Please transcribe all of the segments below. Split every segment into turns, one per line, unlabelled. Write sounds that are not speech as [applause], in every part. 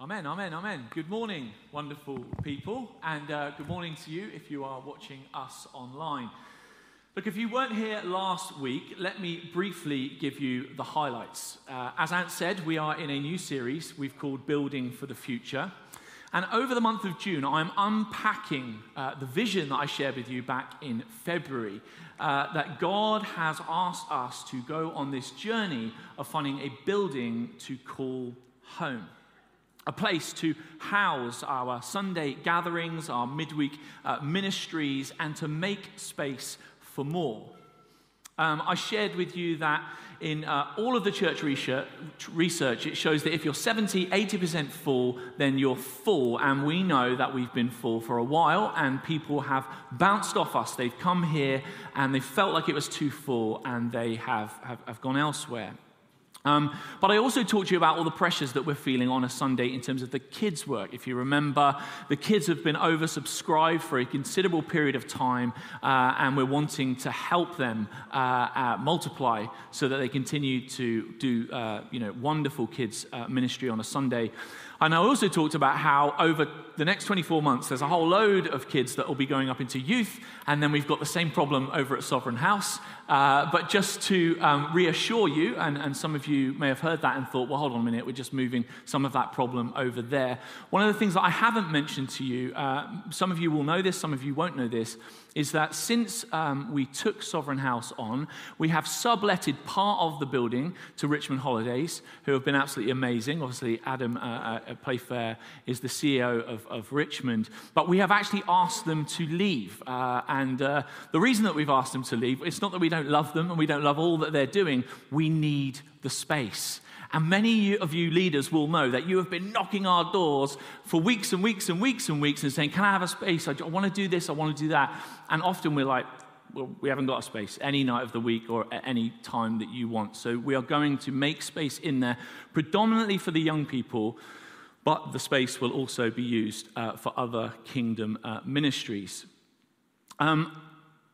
Amen, amen, amen. Good morning, wonderful people, and uh, good morning to you if you are watching us online. Look, if you weren't here last week, let me briefly give you the highlights. Uh, as Ant said, we are in a new series we've called Building for the Future. And over the month of June, I'm unpacking uh, the vision that I shared with you back in February uh, that God has asked us to go on this journey of finding a building to call home a place to house our Sunday gatherings, our midweek uh, ministries, and to make space for more. Um, I shared with you that in uh, all of the church research, it shows that if you're 70, 80% full, then you're full. And we know that we've been full for a while, and people have bounced off us. They've come here and they felt like it was too full, and they have, have, have gone elsewhere. Um, but I also talked to you about all the pressures that we're feeling on a Sunday in terms of the kids' work. If you remember, the kids have been oversubscribed for a considerable period of time, uh, and we're wanting to help them uh, uh, multiply so that they continue to do uh, you know, wonderful kids' uh, ministry on a Sunday. And I also talked about how over the next 24 months, there's a whole load of kids that will be going up into youth, and then we've got the same problem over at Sovereign House. Uh, but just to um, reassure you, and, and some of you may have heard that and thought, well, hold on a minute, we're just moving some of that problem over there. One of the things that I haven't mentioned to you, uh, some of you will know this, some of you won't know this, is that since um, we took Sovereign House on, we have subletted part of the building to Richmond Holidays, who have been absolutely amazing. Obviously, Adam uh, uh, Playfair is the CEO of, of, Richmond, but we have actually asked them to leave. Uh, and uh, the reason that we've asked them to leave, it's not that we don't love them and we don't love all that they're doing, we need the space. And many of you leaders will know that you have been knocking our doors for weeks and weeks and weeks and weeks and saying, Can I have a space? I want to do this, I want to do that. And often we're like, well, we haven't got a space any night of the week or at any time that you want. So we are going to make space in there, predominantly for the young people, but the space will also be used uh, for other kingdom uh, ministries. Um,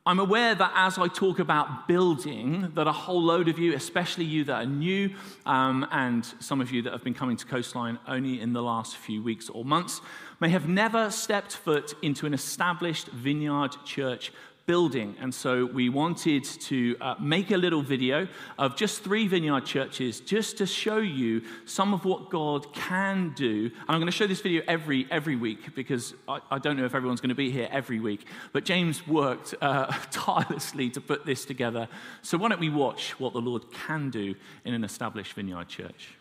I'm aware that as I talk about building, that a whole load of you, especially you that are new, um, and some of you that have been coming to Coastline only in the last few weeks or months, may have never stepped foot into an established vineyard church building. And so we wanted to uh, make a little video of just three vineyard churches just to show you some of what God can do. And I'm going to show this video every, every week because I, I don't know if everyone's going to be here every week. But James worked uh, [laughs] tirelessly to put this together. So why don't we watch what the Lord can do in an established vineyard church?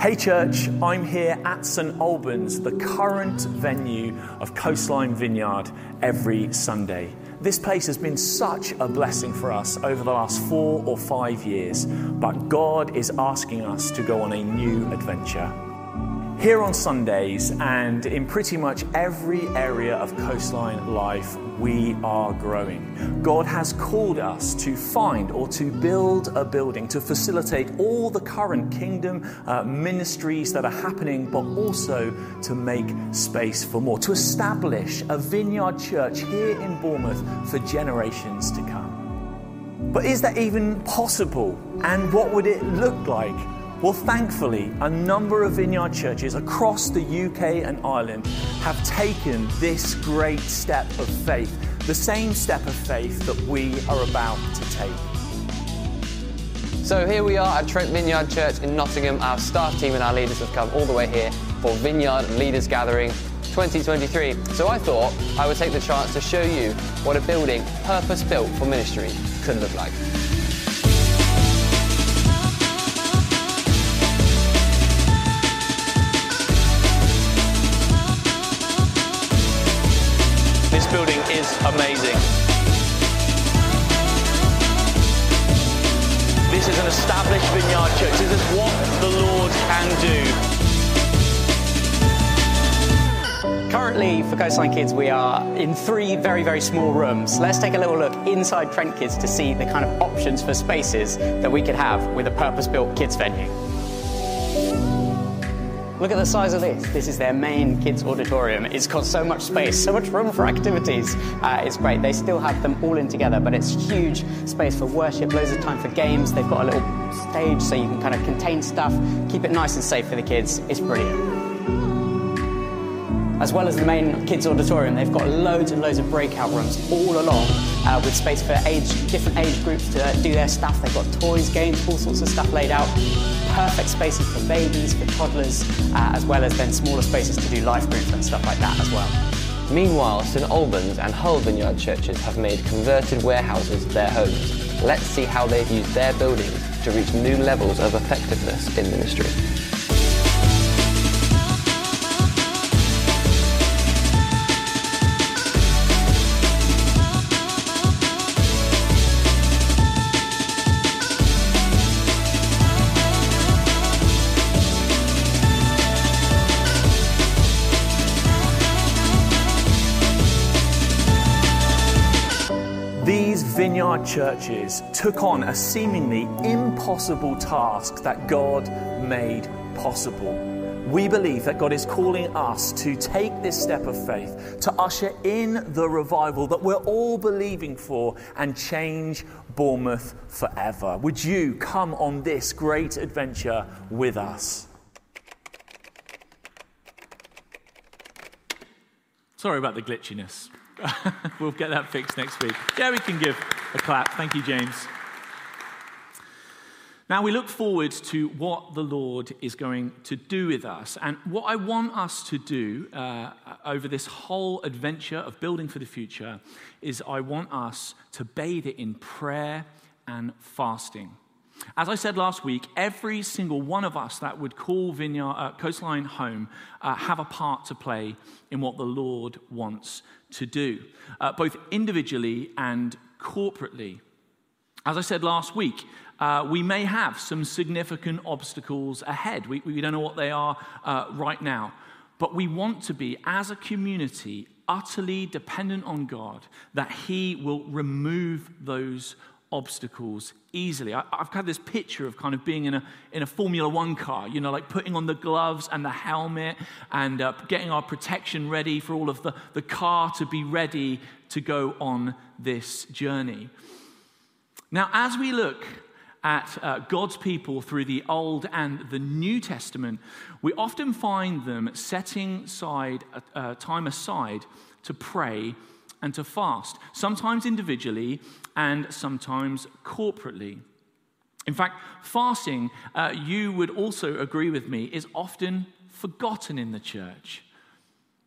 Hey, church, I'm here at St Albans, the current venue of Coastline Vineyard, every Sunday. This place has been such a blessing for us over the last four or five years, but God is asking us to go on a new adventure. Here on Sundays and in pretty much every area of coastline life, we are growing. God has called us to find or to build a building to facilitate all the current kingdom uh, ministries that are happening, but also to make space for more, to establish a vineyard church here in Bournemouth for generations to come. But is that even possible? And what would it look like? Well, thankfully, a number of vineyard churches across the UK and Ireland have taken this great step of faith, the same step of faith that we are about to take.
So here we are at Trent Vineyard Church in Nottingham. Our staff team and our leaders have come all the way here for Vineyard Leaders Gathering 2023. So I thought I would take the chance to show you what a building purpose built for ministry could look like.
Building is amazing. This is an established vineyard church. This is what the Lord can
do. Currently, for Coastline Kids, we are in three very, very small rooms. Let's take a little look inside Trent Kids to see the kind of options for spaces that we could have with a purpose built kids venue. Look at the size of this. This is their main kids' auditorium. It's got so much space, so much room for activities. Uh, it's great. They still have them all in together, but it's huge space for worship, loads of time for games. They've got a little stage so you can kind of contain stuff, keep it nice and safe for the kids. It's brilliant as well as the main kids auditorium, they've got loads and loads of breakout rooms all along uh, with space for age, different age groups to do their stuff. They've got toys, games, all sorts of stuff laid out perfect spaces for babies, for toddlers, uh, as well as then smaller spaces to do life groups and stuff like that as well.
Meanwhile, St Albans and Hull Vineyard churches have made converted warehouses their homes. Let's see how they've used their buildings to reach new levels of effectiveness in ministry.
Vineyard churches took on a seemingly impossible task that God made possible. We believe that God is calling us to take this step of faith, to usher in the revival that we're all believing for and change Bournemouth forever. Would you come on this great adventure with us? Sorry about the glitchiness. [laughs] we'll get that fixed next week. Yeah, we can give a clap. Thank you, James. Now, we look forward to what the Lord is going to do with us. And what I want us to do uh, over this whole adventure of building for the future is I want us to bathe it in prayer and fasting. As I said last week, every single one of us that would call Vineyard, uh, Coastline home uh, have a part to play in what the Lord wants to do, uh, both individually and corporately. As I said last week, uh, we may have some significant obstacles ahead. We, we don't know what they are uh, right now. But we want to be, as a community, utterly dependent on God, that He will remove those obstacles easily. I, have had this picture of kind of being in a, in a Formula One car, you know, like putting on the gloves and the helmet and uh, getting our protection ready for all of the, the car to be ready to go on this journey. Now, as we look at uh, God's people through the Old and the New Testament, we often find them setting side, uh, time aside to pray and to fast, sometimes individually and sometimes corporately. In fact, fasting, uh, you would also agree with me, is often forgotten in the church.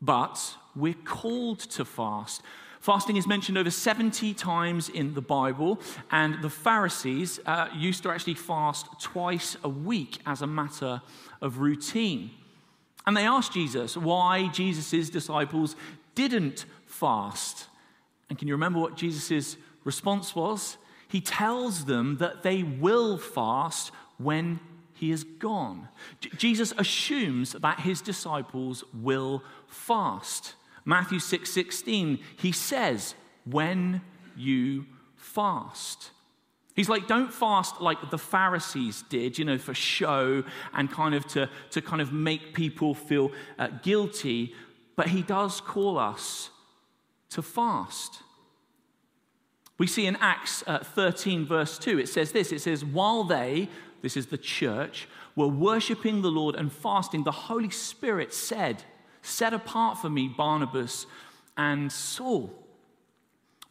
But we're called to fast. Fasting is mentioned over 70 times in the Bible, and the Pharisees uh, used to actually fast twice a week as a matter of routine. And they asked Jesus why Jesus' disciples didn't fast. And can you remember what Jesus' response was? He tells them that they will fast when he is gone. J- Jesus assumes that his disciples will fast. Matthew 6 16, he says, When you fast. He's like, don't fast like the Pharisees did, you know, for show and kind of to, to kind of make people feel uh, guilty. But he does call us to fast. We see in Acts uh, 13, verse 2, it says this it says, While they, this is the church, were worshiping the Lord and fasting, the Holy Spirit said, Set apart for me Barnabas and Saul.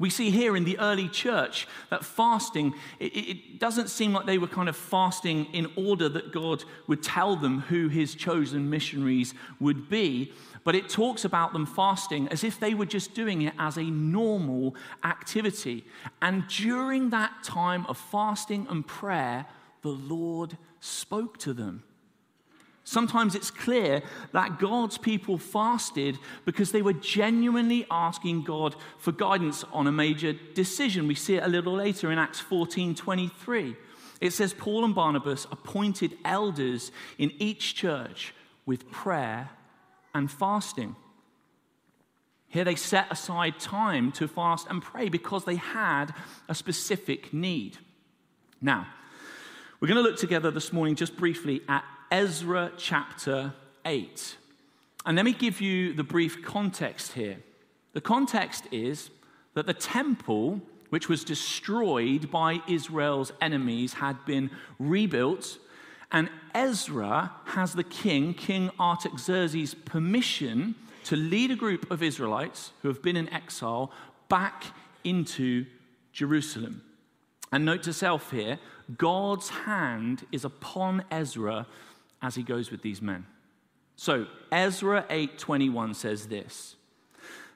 We see here in the early church that fasting, it, it, doesn't seem like they were kind of fasting in order that God would tell them who his chosen missionaries would be, but it talks about them fasting as if they were just doing it as a normal activity. And during that time of fasting and prayer, the Lord spoke to them. Sometimes it's clear that God's people fasted because they were genuinely asking God for guidance on a major decision. We see it a little later in Acts 14 23. It says, Paul and Barnabas appointed elders in each church with prayer and fasting. Here they set aside time to fast and pray because they had a specific need. Now, we're going to look together this morning just briefly at Ezra chapter 8. And let me give you the brief context here. The context is that the temple, which was destroyed by Israel's enemies, had been rebuilt, and Ezra has the king, King Artaxerxes' permission to lead a group of Israelites who have been in exile back into Jerusalem. And note to self here God's hand is upon Ezra as he goes with these men. So Ezra 8:21 says this.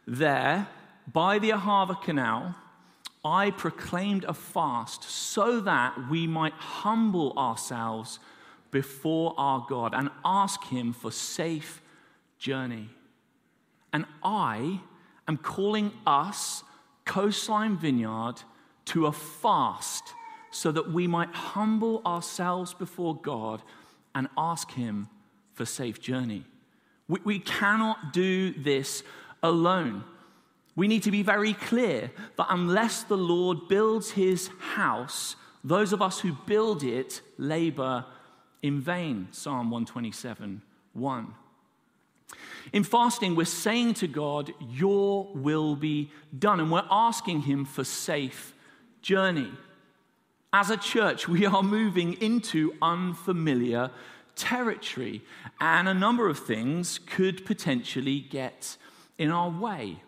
There by the Ahava canal I proclaimed a fast so that we might humble ourselves before our God and ask him for safe journey. And I am calling us Coastline Vineyard to a fast so that we might humble ourselves before God and ask him for safe journey. We, we cannot do this alone. We need to be very clear that unless the Lord builds his house, those of us who build it labor in vain. Psalm 127 1. In fasting, we're saying to God, Your will be done, and we're asking Him for safe journey. As a church, we are moving into unfamiliar territory, and a number of things could potentially get in our way.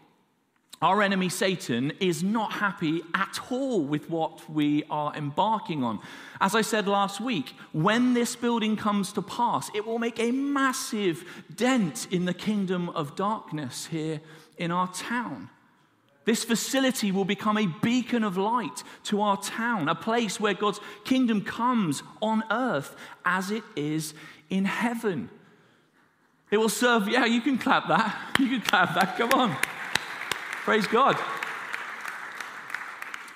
Our enemy Satan is not happy at all with what we are embarking on. As I said last week, when this building comes to pass, it will make a massive dent in the kingdom of darkness here in our town. This facility will become a beacon of light to our town, a place where God's kingdom comes on earth as it is in heaven. It will serve, yeah, you can clap that. [laughs] You can clap that. Come on. Praise God.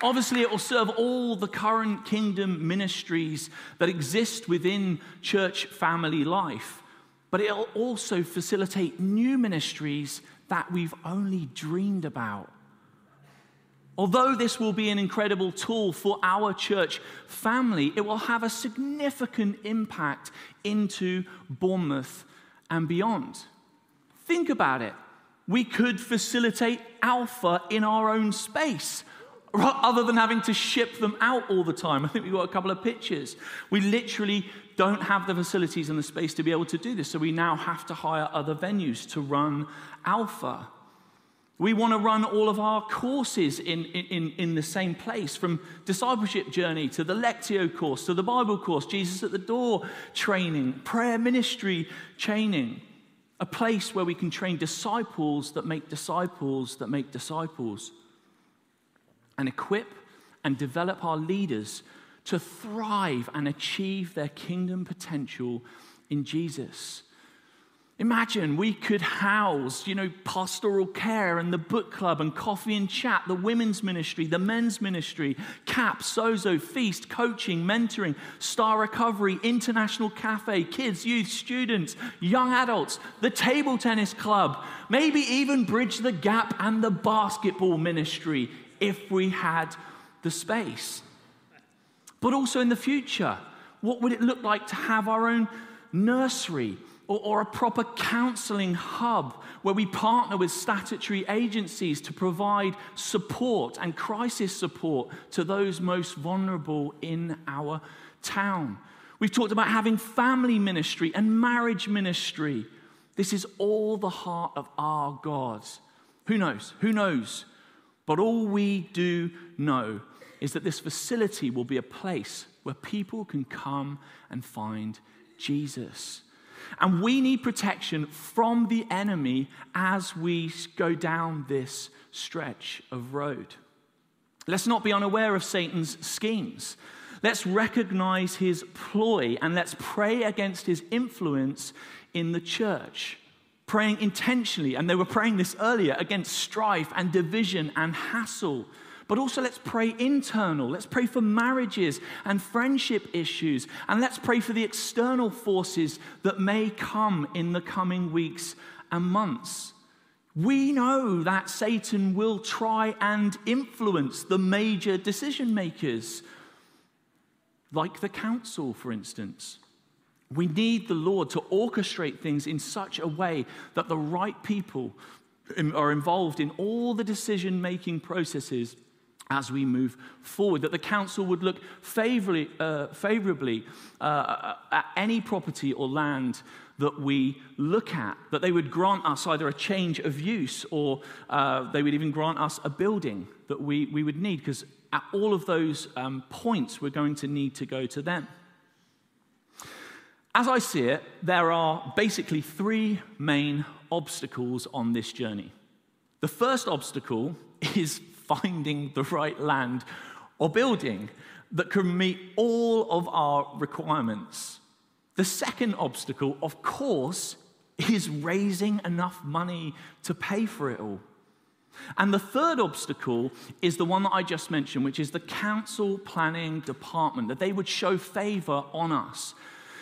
Obviously, it will serve all the current kingdom ministries that exist within church family life, but it'll also facilitate new ministries that we've only dreamed about. Although this will be an incredible tool for our church family, it will have a significant impact into Bournemouth and beyond. Think about it. We could facilitate Alpha in our own space other than having to ship them out all the time. [laughs] I think we've got a couple of pictures. We literally don't have the facilities and the space to be able to do this, so we now have to hire other venues to run Alpha. We want to run all of our courses in, in, in the same place, from discipleship journey to the Lectio course to the Bible course, Jesus at the door training, prayer ministry training, a place where we can train disciples that make disciples that make disciples, and equip and develop our leaders to thrive and achieve their kingdom potential in Jesus. Imagine we could house, you know, pastoral care and the book club and coffee and chat, the women's ministry, the men's ministry, CAP, Sozo, Feast, coaching, mentoring, Star Recovery, International Cafe, kids, youth, students, young adults, the table tennis club, maybe even Bridge the Gap and the basketball ministry if we had the space. But also in the future, what would it look like to have our own nursery? Or, or a proper counseling hub where we partner with statutory agencies to provide support and crisis support to those most vulnerable in our town. We've talked about having family ministry and marriage ministry. This is all the heart of our God. Who knows? Who knows? But all we do know is that this facility will be a place where people can come and find Jesus. And we need protection from the enemy as we go down this stretch of road. Let's not be unaware of Satan's schemes. Let's recognize his ploy and let's pray against his influence in the church. Praying intentionally, and they were praying this earlier, against strife and division and hassle but also, let's pray internal. Let's pray for marriages and friendship issues. And let's pray for the external forces that may come in the coming weeks and months. We know that Satan will try and influence the major decision makers, like the council, for instance. We need the Lord to orchestrate things in such a way that the right people are involved in all the decision making processes as we move forward. That the council would look favorably, uh, favorably uh, at any property or land that we look at, that they would grant us either a change of use or uh, they would even grant us a building that we, we would need, because at all of those um, points, we're going to need to go to them. As I see it, there are basically three main obstacles on this journey. The first obstacle [laughs] is finding the right land or building that can meet all of our requirements. The second obstacle, of course, is raising enough money to pay for it all. And the third obstacle is the one that I just mentioned, which is the council planning department, that they would show favor on us.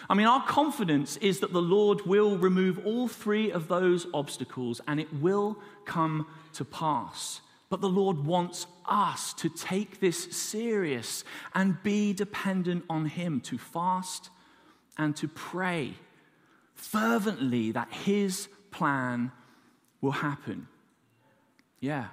I mean, our confidence is that the Lord will remove all three of those obstacles and it will come to pass. But the Lord wants us to take this serious and be dependent on Him, to fast and to pray fervently that His plan will happen. Yeah.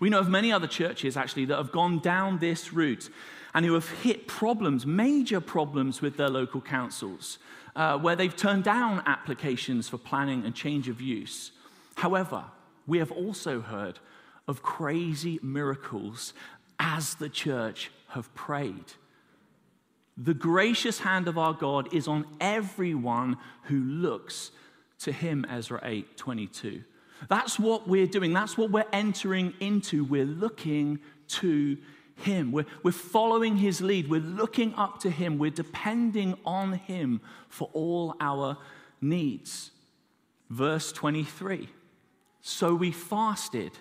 We know of many other churches actually that have gone down this route and who have hit problems, major problems with their local councils, uh, where they've turned down applications for planning and change of use. However, we have also heard of crazy miracles as the church have prayed. The gracious hand of our God is on everyone who looks to him, Ezra 8 22. That's what we're doing. That's what we're entering into. We're looking to him. We're, we're following his lead. We're looking up to him. We're depending on him for all our needs. Verse 23 So we fasted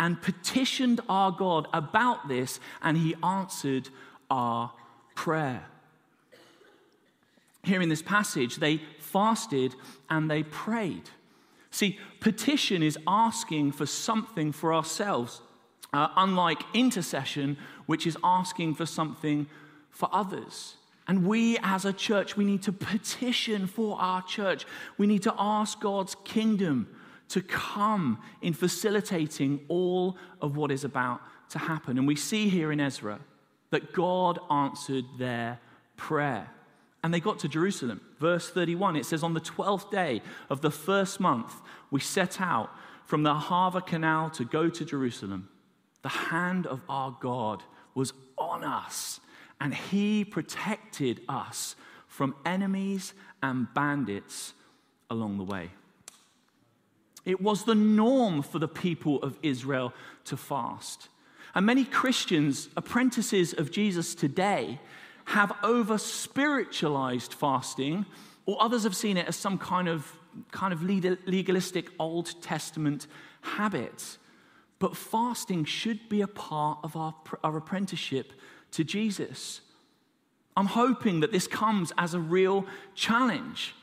and petitioned our God about this, and he answered our prayer. Here in this passage, they fasted and they prayed. See, petition is asking for something for ourselves, uh, unlike intercession, which is asking for something for others. And we as a church, we need to petition for our church. We need to ask God's kingdom to come in facilitating all of what is about to happen. And we see here in Ezra that God answered their prayer and they got to Jerusalem. Verse 31, it says, On the 12th day of the first month, we set out from the Ahava Canal to go to Jerusalem. The hand of our God was on us, and he protected us from enemies and bandits along the way. It was the norm for the people of Israel to fast. And many Christians, apprentices of Jesus today, have over spiritualized fasting, or others have seen it as some kind of, kind of legalistic Old Testament habit. But fasting should be a part of our, our apprenticeship to Jesus. I'm hoping that this comes as a real challenge.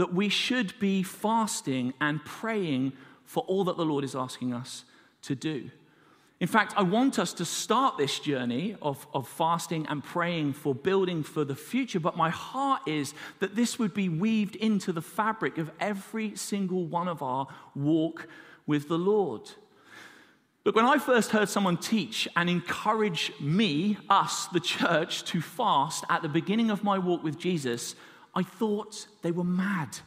That we should be fasting and praying for all that the Lord is asking us to do. In fact, I want us to start this journey of, of fasting and praying for building for the future, but my heart is that this would be weaved into the fabric of every single one of our walk with the Lord. Look, when I first heard someone teach and encourage me, us, the church, to fast at the beginning of my walk with Jesus, I thought they were mad.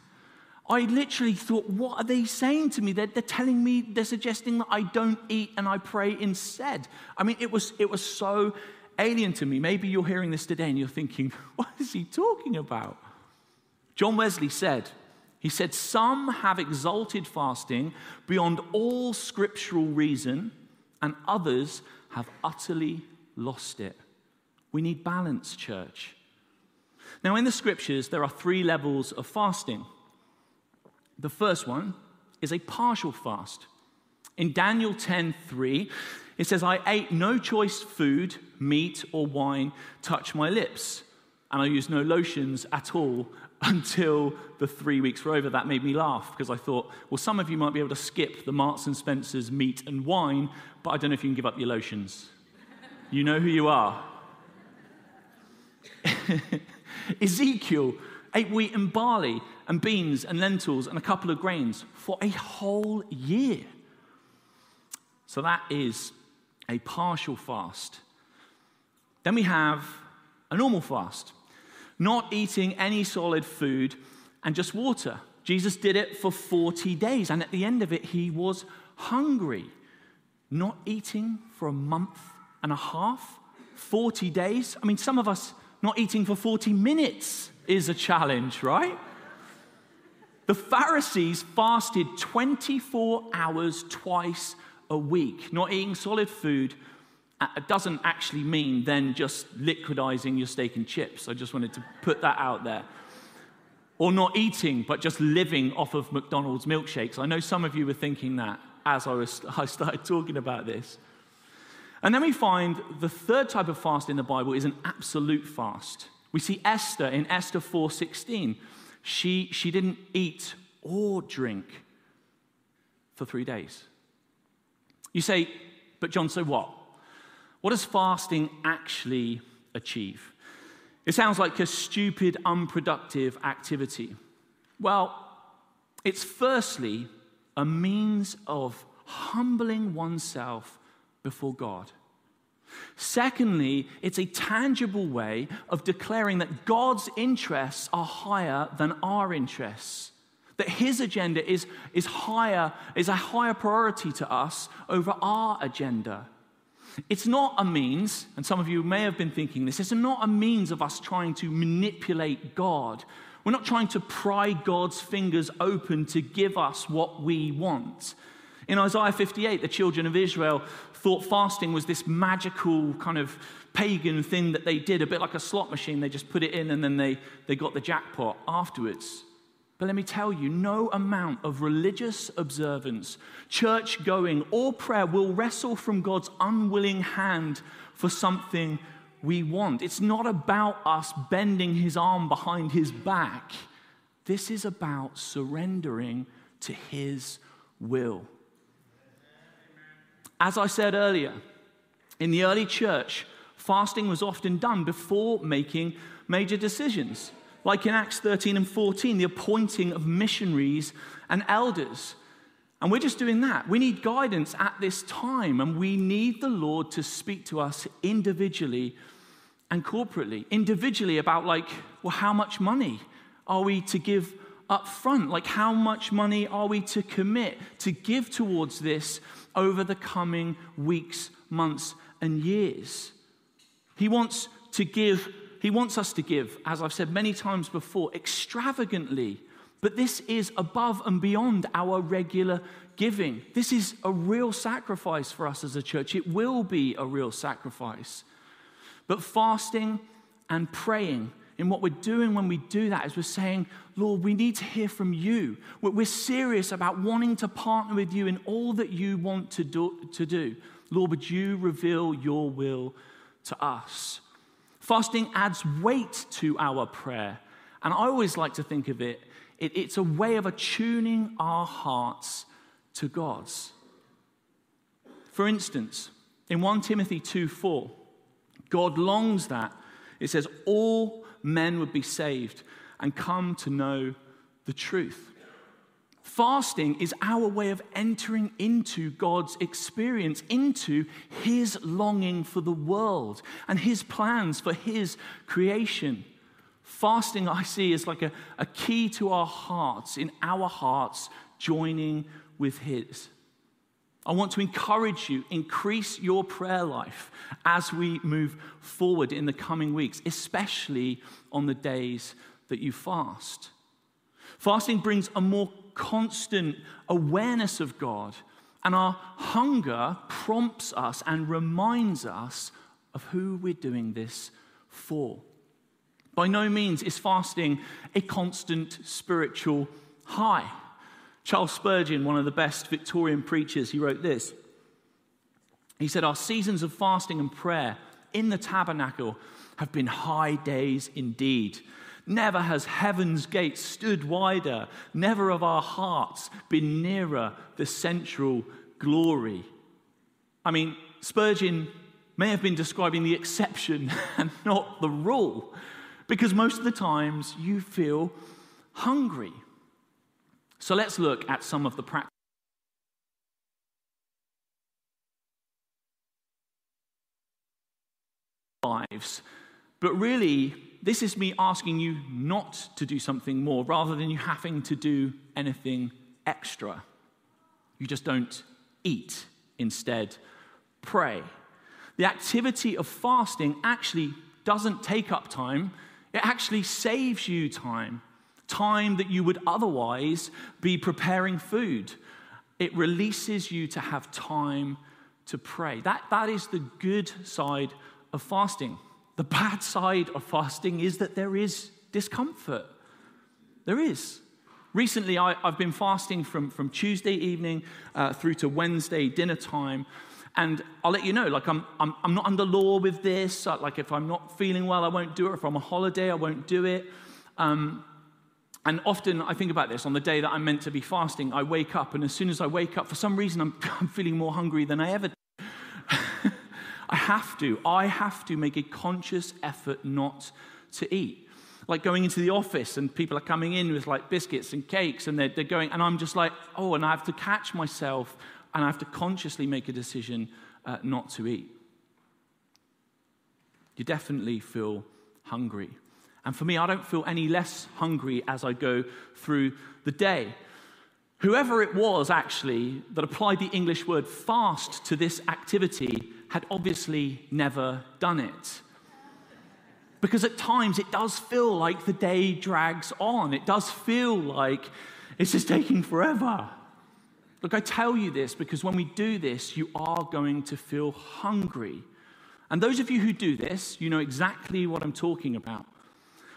I literally thought, what are they saying to me? They're, they're, telling me, they're suggesting that I don't eat and I pray instead. I mean, it was, it was so alien to me. Maybe you're hearing this today and you're thinking, [laughs] what is he talking about? John Wesley said, he said, Some have exalted fasting beyond all scriptural reason, and others have utterly lost it. We need balance, church. Now, in the scriptures, there are three levels of fasting. The first one is a partial fast. In Daniel 10:3, it says, I ate no choice food, meat, or wine touch my lips, and I used no lotions at all [laughs] until the three weeks were over. That made me laugh because I thought, well, some of you might be able to skip the Marks and Spencer's meat and wine, but I don't know if you can give up your lotions. You know who you are. [laughs] Ezekiel ate wheat and barley and beans and lentils and a couple of grains for a whole year. So that is a partial fast. Then we have a normal fast, not eating any solid food and just water. Jesus did it for 40 days, and at the end of it, he was hungry. Not eating for a month and a half, 40 days. I mean, some of us not eating for 40 minutes is a challenge, right? The Pharisees fasted 24 hours twice a week. Not eating solid food uh, doesn't actually mean then just liquidizing your steak and chips. I just wanted to put that out there. Or not eating, but just living off of McDonald's milkshakes. I know some of you were thinking that as I, was, [laughs] I started talking about this. And then we find the third type of fast in the Bible is an absolute fast. We see Esther in Esther 4:16. She, she didn't eat or drink for three days. You say, but John, so what? What does fasting actually achieve? It sounds like a stupid, unproductive activity. Well, it's firstly a means of humbling oneself before God. Secondly, it's a tangible way of declaring that God's interests are higher than our interests. That his agenda is, is higher, is a higher priority to us over our agenda. It's not a means, and some of you may have been thinking this, it's not a means of us trying to manipulate God. We're not trying to pry God's fingers open to give us what we want. In Isaiah 58, the children of Israel thought fasting was this magical kind of pagan thing that they did, a bit like a slot machine. They just put it in and then they, they got the jackpot afterwards. But let me tell you, no amount of religious observance, church going, or prayer will wrestle from God's unwilling hand for something we want. It's not about us bending his arm behind his back. This is about surrendering to his will. As I said earlier, in the early church, fasting was often done before making major decisions. Like in Acts 13 and 14, the appointing of missionaries and elders. And we're just doing that. We need guidance at this time, and we need the Lord to speak to us individually and corporately. Individually, about like, well, how much money are we to give up front? Like, how much money are we to commit to give towards this over the coming weeks, months, and years. He wants to give, he wants us to give, as I've said many times before, extravagantly. But this is above and beyond our regular giving. This is a real sacrifice for us as a church. It will be a real sacrifice. But fasting and praying in what we're doing when we do that is we're saying, Lord, we need to hear from you. We're serious about wanting to partner with you in all that you want to do. To do. Lord, would you reveal your will to us? Fasting adds weight to our prayer. And I always like to think of it, it it's a way of attuning our hearts to God's. For instance, in 1 Timothy 2 4, God longs that, it says, all men would be saved and come to know the truth. Fasting is our way of entering into God's experience, into His longing for the world and His plans for His creation. Fasting, I see, is like a, a key to our hearts, in our hearts joining with His. I want to encourage you, increase your prayer life as we move forward in the coming weeks, especially on the days that you fast. Fasting brings a more constant awareness of God, and our hunger prompts us and reminds us of who we're doing this for. By no means is fasting a constant spiritual high. Charles Spurgeon, one of the best Victorian preachers, he wrote this. He said, Our seasons of fasting and prayer in the tabernacle have been high days indeed. Never has heaven's gate stood wider, never have our hearts been nearer the central glory. I mean, Spurgeon may have been describing the exception [laughs] and not the rule. because most of the times you feel hungry. So let's look at some of the practical. lives. But really, this is me asking you not to do something more rather than you having to do anything extra. You just don't eat, instead, pray. The activity of fasting actually doesn't take up time, it actually saves you time. Time that you would otherwise be preparing food. It releases you to have time to pray. That, that is the good side of fasting. The bad side of fasting is that there is discomfort. There is. Recently, I, have been fasting from, from Tuesday evening uh, through to Wednesday dinner time. And I'll let you know, like, I'm, I'm, I'm not under law with this. Like, if I'm not feeling well, I won't do it. If I'm on holiday, I won't do it. Um, and often I think about this on the day that I'm meant to be fasting, I wake up, and as soon as I wake up, for some reason, I'm, [laughs] I'm feeling more hungry than I ever [laughs] I have to. I have to make a conscious effort not to eat. Like going into the office and people are coming in with like biscuits and cakes and they're, they're going, and I'm just like, oh, and I have to catch myself and I have to consciously make a decision uh, not to eat. You definitely feel hungry. And for me, I don't feel any less hungry as I go through the day. Whoever it was actually that applied the English word fast to this activity had obviously never done it. Because at times it does feel like the day drags on. It does feel like it's just taking forever. Look, I tell you this because when we do this, you are going to feel hungry. And those of you who do this, you know exactly what I'm talking about.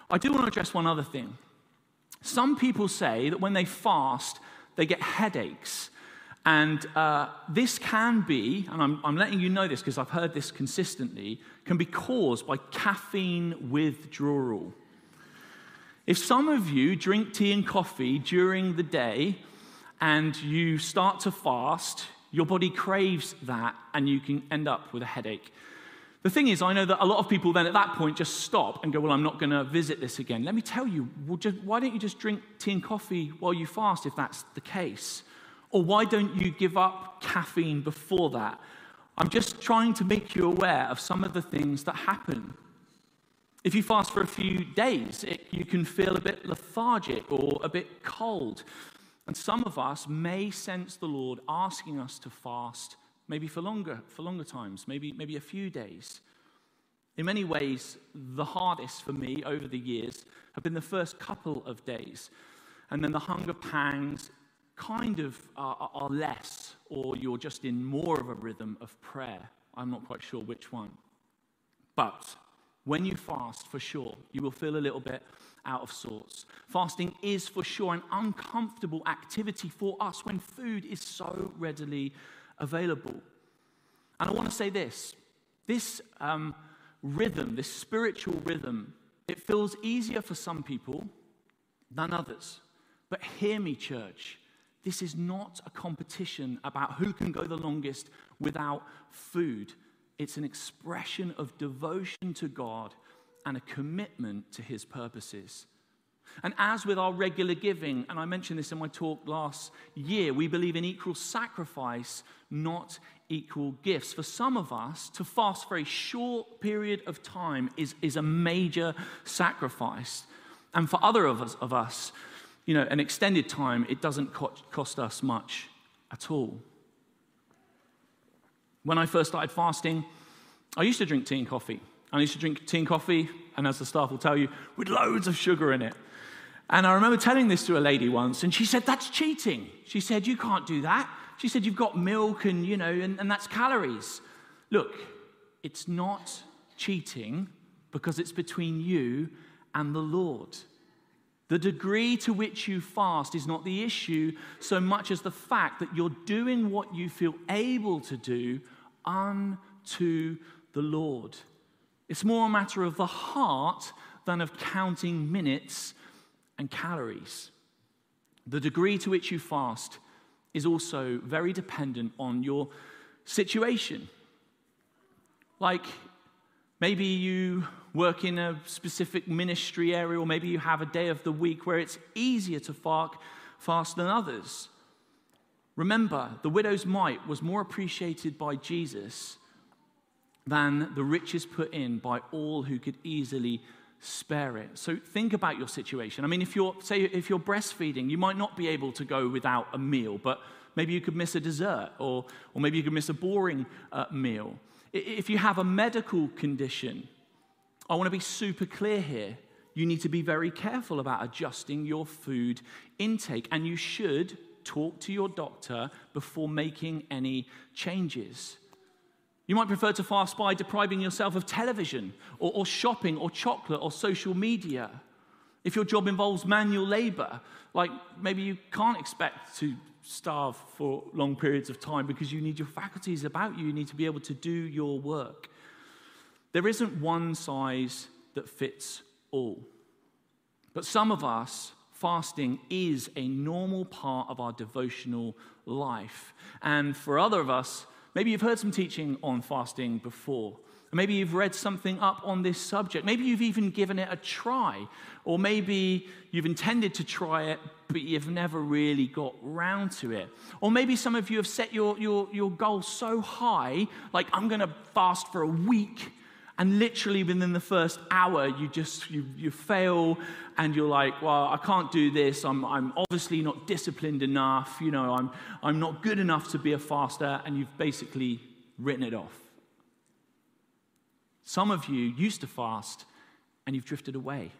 I do want to address one other thing. Some people say that when they fast, they get headaches. And uh, this can be, and I'm, I'm letting you know this because I've heard this consistently, can be caused by caffeine withdrawal. If some of you drink tea and coffee during the day, and you start to fast, your body craves that and you can end up with a headache. The thing is, I know that a lot of people then at that point just stop and go, Well, I'm not going to visit this again. Let me tell you, well, just, why don't you just drink tea and coffee while you fast if that's the case? Or why don't you give up caffeine before that? I'm just trying to make you aware of some of the things that happen. If you fast for a few days, it, you can feel a bit lethargic or a bit cold. And some of us may sense the Lord asking us to fast maybe for longer, for longer times, maybe, maybe a few days. In many ways, the hardest for me over the years have been the first couple of days. And then the hunger pangs kind of are, are less, or you're just in more of a rhythm of prayer. I'm not quite sure which one. But when you fast, for sure, you will feel a little bit out of sorts. Fasting is for sure an uncomfortable activity for us when food is so readily available. And I want to say this this um, rhythm, this spiritual rhythm, it feels easier for some people than others. But hear me, church. This is not a competition about who can go the longest without food. It's an expression of devotion to God and a commitment to his purposes. And as with our regular giving, and I mentioned this in my talk last year, we believe in equal sacrifice, not equal gifts. For some of us, to fast for a short period of time is, is a major sacrifice. And for other of us, of us, you know, an extended time, it doesn't cost us much at all. When I first started fasting, I used to drink tea and coffee. I used to drink tea and coffee, and as the staff will tell you, with loads of sugar in it. And I remember telling this to a lady once, and she said, That's cheating. She said, You can't do that. She said, You've got milk and, you know, and, and that's calories. Look, it's not cheating because it's between you and the Lord. The degree to which you fast is not the issue so much as the fact that you're doing what you feel able to do unto the Lord. It's more a matter of the heart than of counting minutes and calories. The degree to which you fast is also very dependent on your situation. Like, Maybe you work in a specific ministry area, or maybe you have a day of the week where it's easier to fast than others. Remember, the widow's mite was more appreciated by Jesus than the riches put in by all who could easily spare it. So think about your situation. I mean, if you're, say, if you're breastfeeding, you might not be able to go without a meal, but maybe you could miss a dessert, or, or maybe you could miss a boring uh, meal. If you have a medical condition, I want to be super clear here. You need to be very careful about adjusting your food intake, and you should talk to your doctor before making any changes. You might prefer to fast by depriving yourself of television or, or, shopping or chocolate or social media. If your job involves manual labor, like maybe you can't expect to starve for long periods of time because you need your faculties about you. You need to be able to do your work. There isn't one size that fits all. But some of us, fasting is a normal part of our devotional life. And for other of us, maybe you've heard some teaching on fasting before. Maybe you've read something up on this subject. Maybe you've even given it a try. Or maybe you've intended to try it, but you've never really got round to it. Or maybe some of you have set your, your, your goal so high, like, I'm going to fast for a week. And literally within the first hour, you just you, you fail and you're like, well, I can't do this. I'm, I'm obviously not disciplined enough. You know, I'm, I'm not good enough to be a faster. And you've basically written it off. Some of you used to fast and you've drifted away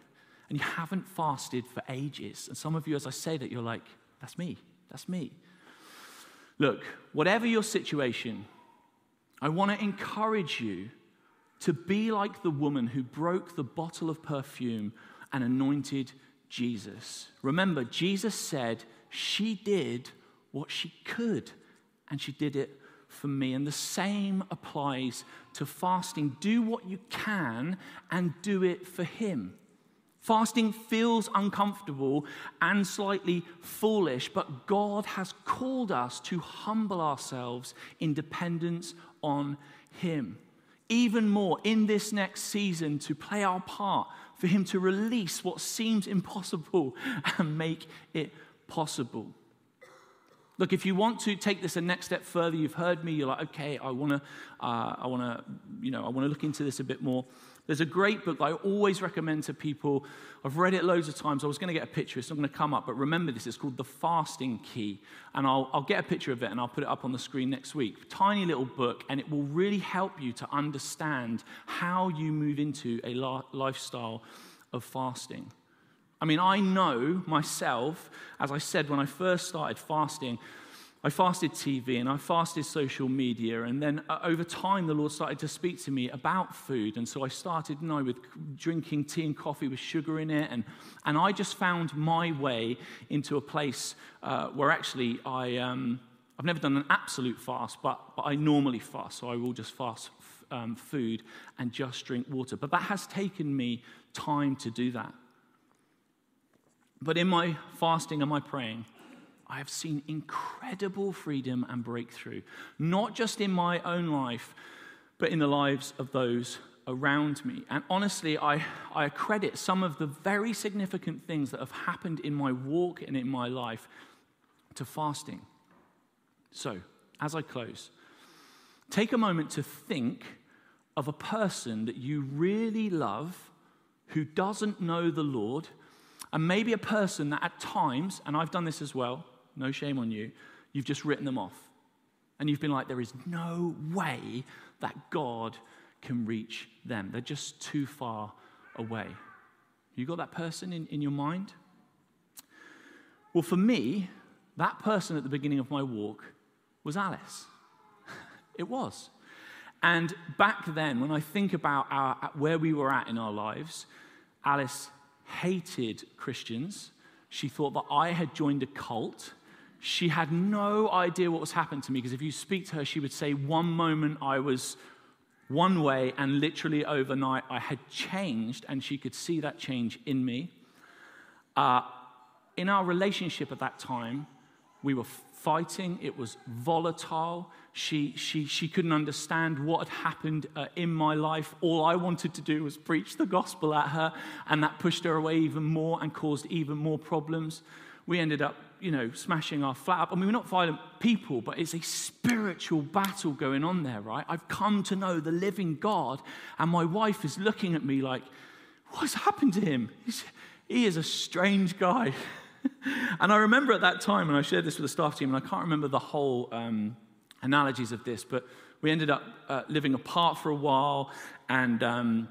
and you haven't fasted for ages. And some of you, as I say that, you're like, that's me, that's me. Look, whatever your situation, I want to encourage you to be like the woman who broke the bottle of perfume and anointed Jesus. Remember, Jesus said she did what she could, and she did it for me. And the same applies to fasting. Do what you can and do it for Him. Fasting feels uncomfortable and slightly foolish, but God has called us to humble ourselves in dependence on Him. Even more in this next season, to play our part, for Him to release what seems impossible [laughs] and make it possible. Look, if you want to take this a next step further, you've heard me. You're like, okay, I want to, uh, I want to, you know, I want to look into this a bit more. There's a great book that I always recommend to people. I've read it loads of times. I was going to get a picture. It's not going to come up, but remember this. It's called The Fasting Key. And I'll, I'll get a picture of it and I'll put it up on the screen next week. Tiny little book, and it will really help you to understand how you move into a lifestyle of fasting. I mean, I know myself, as I said when I first started fasting, I fasted TV and I fasted social media, and then uh, over time, the Lord started to speak to me about food. And so I started, you know, with drinking tea and coffee with sugar in it, and, and I just found my way into a place uh, where actually I, um, I've never done an absolute fast, but, but I normally fast, so I will just fast um, food and just drink water. But that has taken me time to do that. But in my fasting and my praying, I have seen incredible freedom and breakthrough, not just in my own life, but in the lives of those around me. And honestly, I, I credit some of the very significant things that have happened in my walk and in my life to fasting. So, as I close, take a moment to think of a person that you really love who doesn't know the Lord and maybe a person that at times, and I've done this as well, no shame on you, you've just written them off. And you've been like, there is no way that God can reach them. They're just too far away. You got that person in, in your mind? Well, for me, that person at the beginning of my walk was Alice. [laughs] it was. And back then, when I think about our, where we were at in our lives, Alice hated Christians. She thought that I had joined a cult. She had no idea what was happening to me because if you speak to her, she would say, One moment I was one way, and literally overnight I had changed, and she could see that change in me. Uh, in our relationship at that time, We were fighting, it was volatile. She, she, she couldn't understand what had happened uh, in my life. All I wanted to do was preach the gospel at her, and that pushed her away even more and caused even more problems. We ended up, you know, smashing our flat up. I mean, we're not violent people, but it's a spiritual battle going on there, right? I've come to know the living God, and my wife is looking at me like, what's happened to him? He's, he is a strange guy. [laughs] and I remember at that time, and I shared this with the staff team, and I can't remember the whole. Um, analogies of this, but we ended up uh, living apart for a while, and, um,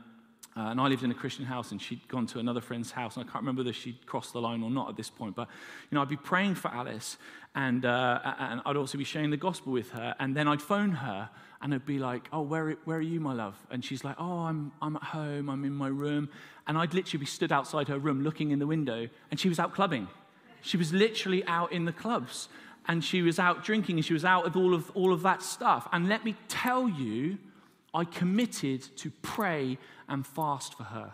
uh, and I lived in a Christian house, and she'd gone to another friend's house, and I can't remember whether she'd crossed the line or not at this point, but you know, I'd be praying for Alice, and, uh, and I'd also be sharing the gospel with her, and then I'd phone her, and I'd be like, "Oh, where, where are you, my love?" And she's like, "Oh, I'm, I'm at home, I'm in my room," and I'd literally be stood outside her room looking in the window, and she was out clubbing. She was literally out in the clubs and she was out drinking and she was out with all of, all of that stuff. And let me tell you, I committed to pray and fast for her.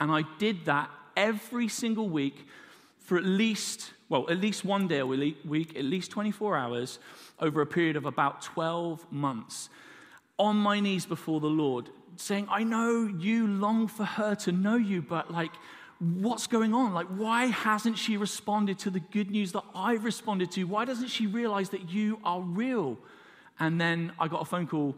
And I did that every single week for at least, well, at least one day a week, at least 24 hours, over a period of about 12 months, on my knees before the Lord, saying, I know you long for her to know you, but like, what's going on? Like, why hasn't she responded to the good news that I've responded to? Why doesn't she realize that you are real? And then I got a phone call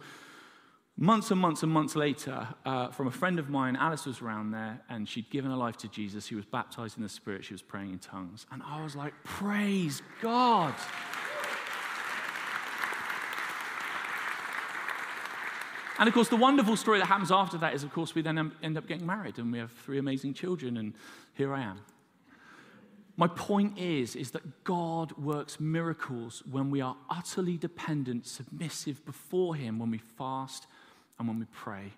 months and months and months later uh, from a friend of mine. Alice was around there, and she'd given her life to Jesus. She was baptized in the Spirit. She was praying in tongues. And I was like, praise God. And of course, the wonderful story that happens after that is, of course, we then end up getting married and we have three amazing children, and here I am. My point is, is that God works miracles when we are utterly dependent, submissive before Him, when we fast and when we pray.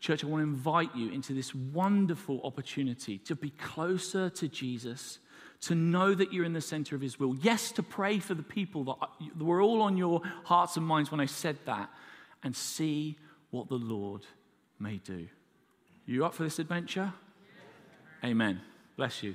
Church, I want to invite you into this wonderful opportunity to be closer to Jesus, to know that you're in the center of His will. Yes, to pray for the people that were all on your hearts and minds when I said that, and see what the Lord may do. You up for this adventure? Amen. Bless you.